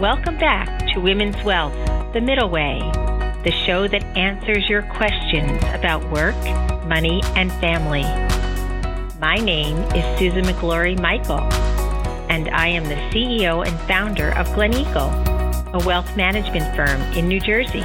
Welcome back to Women's Wealth, The Middle Way, the show that answers your questions about work, money, and family. My name is Susan McGlory Michael, and I am the CEO and founder of Glen Eagle, a wealth management firm in New Jersey.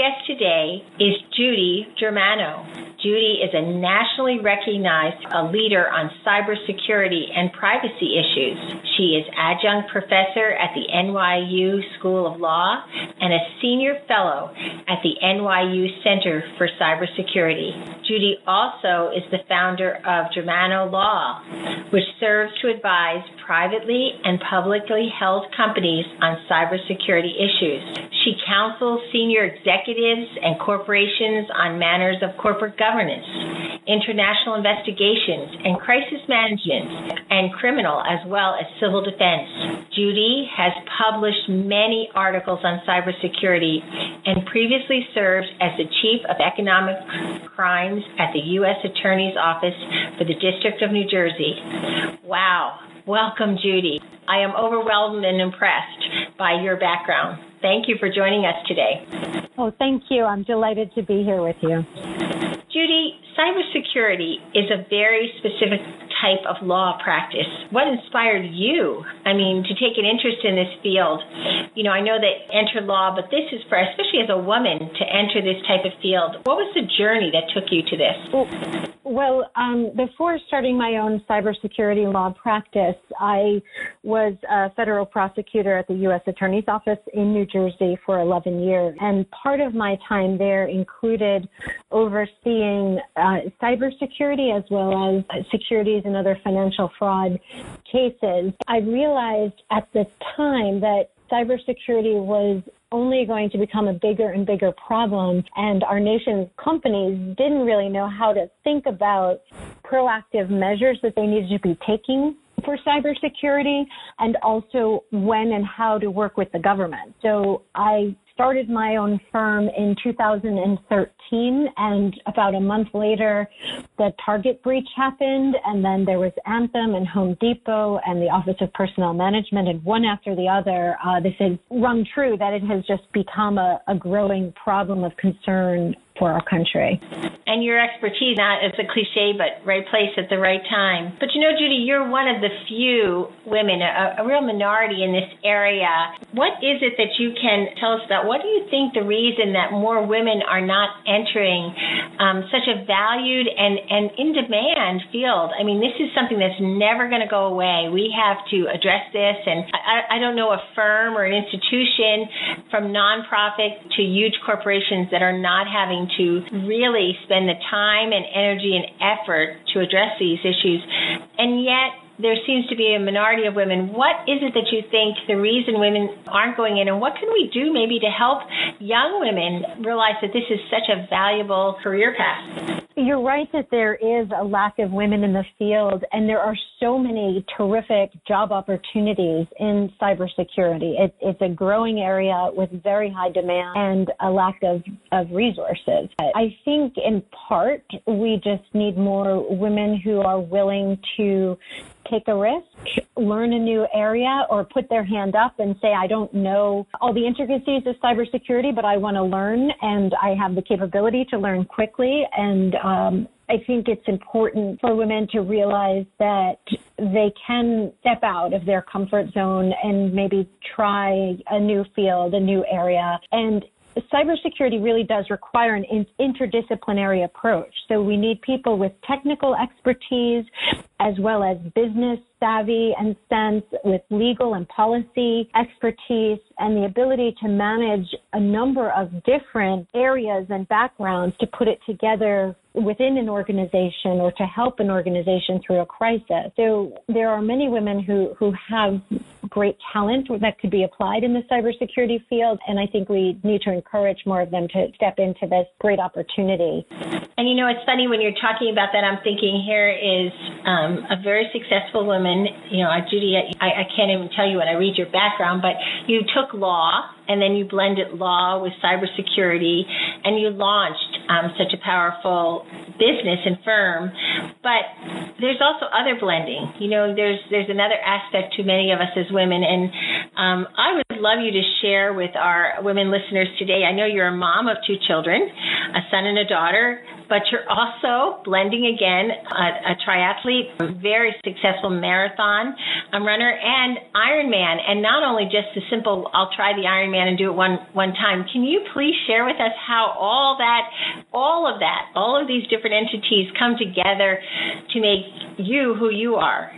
Guest today is Judy Germano. Judy is a nationally recognized a leader on cybersecurity and privacy issues. She is adjunct professor at the NYU School of Law and a senior fellow at the NYU Center for Cybersecurity. Judy also is the founder of Germano Law, which serves to advise privately and publicly held companies on cybersecurity issues. She counsels senior executives and corporations on matters of corporate governance, international investigations, and crisis management, and criminal as well as civil defense. Judy has published many articles on cybersecurity and previously served as the Chief of Economic Crimes at the U.S. Attorney's Office for the District of New Jersey. Wow. Welcome, Judy. I am overwhelmed and impressed by your background. Thank you for joining us today. Oh, thank you. I'm delighted to be here with you. Judy, cybersecurity is a very specific type of law practice. What inspired you, I mean, to take an interest in this field? You know, I know that enter law, but this is for, especially as a woman, to enter this type of field. What was the journey that took you to this? Well, um, before starting my own cybersecurity law practice, I was a federal prosecutor at the U.S. Attorney's Office in New Jersey for 11 years. And part of my time there included overseeing uh, cybersecurity as well as securities and other financial fraud cases. I realized at the time that cybersecurity was only going to become a bigger and bigger problem, and our nation's companies didn't really know how to think about proactive measures that they needed to be taking for cybersecurity and also when and how to work with the government. So I started my own firm in 2013, and about a month later, the Target breach happened, and then there was Anthem and Home Depot and the Office of Personnel Management, and one after the other, uh, this has rung true that it has just become a, a growing problem of concern for our country. And your expertise, not as a cliche, but right place at the right time. But you know, Judy, you're one of the few women, a, a real minority in this area. What is it that you can tell us about? What do you think the reason that more women are not entering um, such a valued and, and in demand field? I mean, this is something that's never going to go away. We have to address this. And I, I don't know a firm or an institution from nonprofit to huge corporations that are not having to really spend the time and energy and effort to address these issues. And yet, there seems to be a minority of women. What is it that you think the reason women aren't going in, and what can we do maybe to help young women realize that this is such a valuable career path? You're right that there is a lack of women in the field, and there are so many terrific job opportunities in cybersecurity. It, it's a growing area with very high demand and a lack of, of resources. I think in part we just need more women who are willing to take a risk, learn a new area, or put their hand up and say, I don't know all the intricacies of cybersecurity, but I want to learn and I have the capability to learn quickly. And um, I think it's important for women to realize that they can step out of their comfort zone and maybe try a new field, a new area. And cybersecurity really does require an interdisciplinary approach. So we need people with technical expertise as well as business savvy and sense with legal and policy expertise and the ability to manage a number of different areas and backgrounds to put it together within an organization or to help an organization through a crisis. So there are many women who, who have great talent that could be applied in the cybersecurity field, and I think we need to encourage more of them to step into this great opportunity. And you know, it's funny when you're talking about that, I'm thinking here is um, a very successful woman. You know, Judy, I, I can't even tell you when I read your background, but you took law and then you blended law with cybersecurity and you launched um, such a powerful business and firm. But there's also other blending. You know, there's there's another aspect to many of us as women, and um, I would love you to share with our women listeners today. I know you're a mom of two children, a son and a daughter but you're also blending again a, a triathlete, a very successful marathon runner, and Ironman. And not only just the simple, I'll try the Ironman and do it one one time. Can you please share with us how all that, all of that, all of these different entities come together to make you who you are?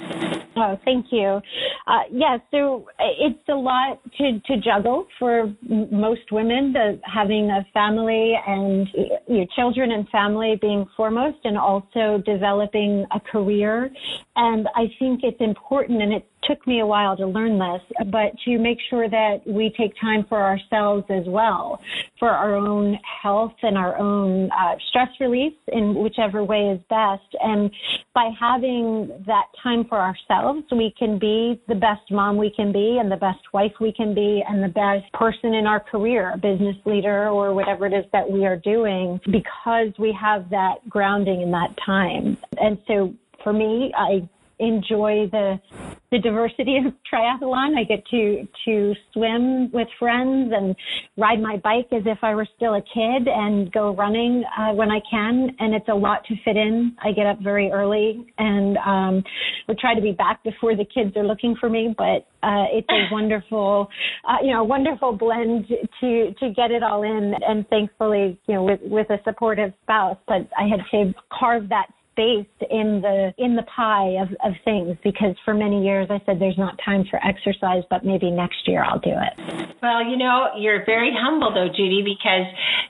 Oh, thank you. Uh, yeah, so it's a lot to, to juggle for most women, the, having a family and your children and family being foremost and also developing a career. And I think it's important and it took me a while to learn this, but to make sure that we take time for ourselves as well, for our own health and our own uh, stress release in whichever way is best. And by having that time for ourselves, we can be the best mom we can be and the best wife we can be and the best person in our career, a business leader or whatever it is that we are doing because we have that grounding in that time. And so for me, I enjoy the the diversity of triathlon. I get to to swim with friends and ride my bike as if I were still a kid and go running uh, when I can. And it's a lot to fit in. I get up very early and um, we try to be back before the kids are looking for me. But uh, it's a wonderful, uh, you know, wonderful blend to to get it all in. And thankfully, you know, with with a supportive spouse. But I had to carve that space in the in the pie of, of things because for many years I said there's not time for exercise, but maybe next year I'll do it. Well, you know, you're very humble though, Judy, because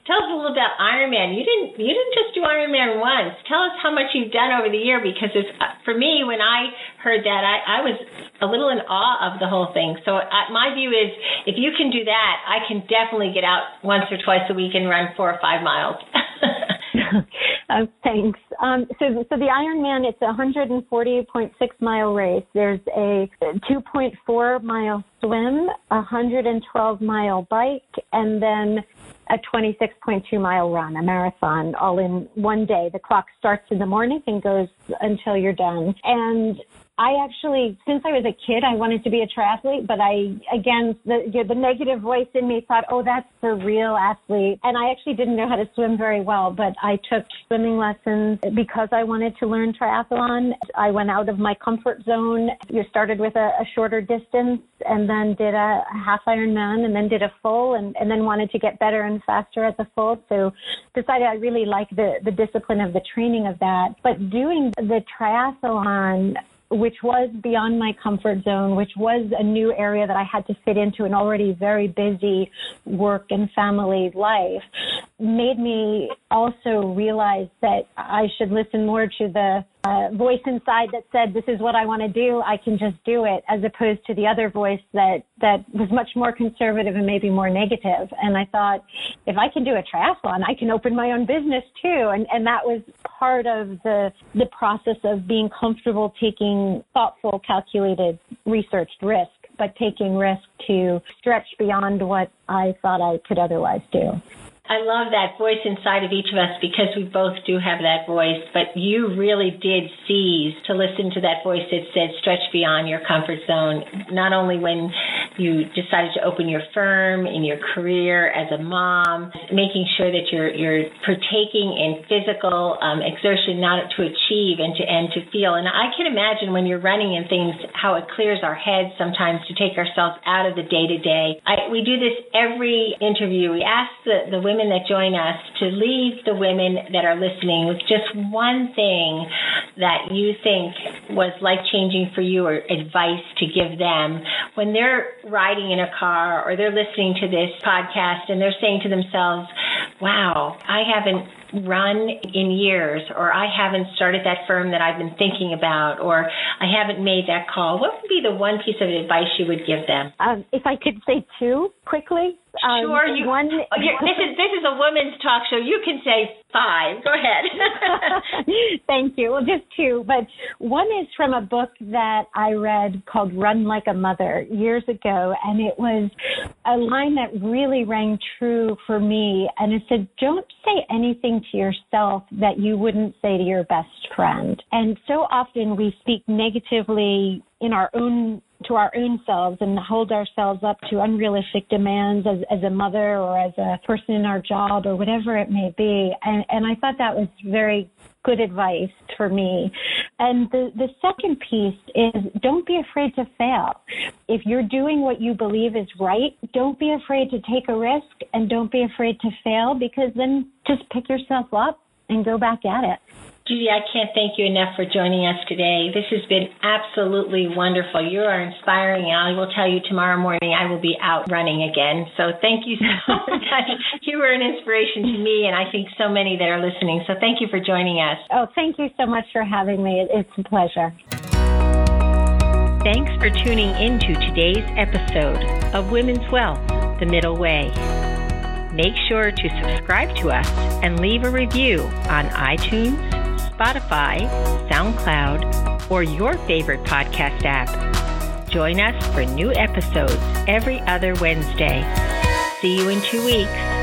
tell us a little about Ironman. You didn't you didn't just do Ironman once. Tell us how much you've done over the year because it's, uh, for me when I heard that I, I was a little in awe of the whole thing. So I, my view is if you can do that, I can definitely get out once or twice a week and run four or five miles. uh, thanks. Um, so, so the Ironman, it's a 140.6 mile race. There's a 2.4 mile swim, a 112 mile bike, and then a 26.2 mile run, a marathon, all in one day. The clock starts in the morning and goes until you're done. And I actually, since I was a kid, I wanted to be a triathlete, but I, again, the, the negative voice in me thought, oh, that's the real athlete. And I actually didn't know how to swim very well, but I took swimming lessons because I wanted to learn triathlon. I went out of my comfort zone. You started with a, a shorter distance and then did a half Ironman and then did a full and, and then wanted to get better and faster at the full. So decided I really like the, the discipline of the training of that. But doing the triathlon, which was beyond my comfort zone, which was a new area that I had to fit into an already very busy work and family life, made me also realize that I should listen more to the uh, voice inside that said, "This is what I want to do. I can just do it," as opposed to the other voice that that was much more conservative and maybe more negative. And I thought, if I can do a triathlon, I can open my own business too. And and that was part of the the process of being comfortable taking thoughtful, calculated, researched risk, but taking risk to stretch beyond what I thought I could otherwise do. I love that voice inside of each of us because we both do have that voice, but you really did seize to listen to that voice that said stretch beyond your comfort zone, not only when you decided to open your firm, in your career as a mom, making sure that you're, you're partaking in physical um, exertion not to achieve and to, and to feel. And I can imagine when you're running and things, how it clears our heads sometimes to take ourselves out of the day to day. We do this every interview. We ask the, the women women that join us to leave the women that are listening with just one thing that you think was life changing for you or advice to give them when they're riding in a car or they're listening to this podcast and they're saying to themselves, wow, I haven't run in years, or I haven't started that firm that I've been thinking about, or I haven't made that call, what would be the one piece of advice you would give them? Um, if I could say two quickly, Um, sure, you. One, this is this is a women's talk show. You can say five. Go ahead. Thank you. Well, just two, but one is from a book that I read called "Run Like a Mother" years ago, and it was a line that really rang true for me. And it said, "Don't say anything to yourself that you wouldn't say to your best friend." And so often we speak negatively in our own to our own selves and hold ourselves up to unrealistic demands as, as a mother or as a person in our job or whatever it may be. And, and I thought that was very good advice for me. And the, the second piece is don't be afraid to fail. If you're doing what you believe is right, don't be afraid to take a risk and don't be afraid to fail because then just pick yourself up and go back at it. Judy, I can't thank you enough for joining us today. This has been absolutely wonderful. You are inspiring. I will tell you tomorrow morning I will be out running again. So thank you so much. you were an inspiration to me and I think so many that are listening. So thank you for joining us. Oh, thank you so much for having me. It's a pleasure. Thanks for tuning into today's episode of Women's Wealth, The Middle Way. Make sure to subscribe to us and leave a review on iTunes Spotify, SoundCloud, or your favorite podcast app. Join us for new episodes every other Wednesday. See you in two weeks.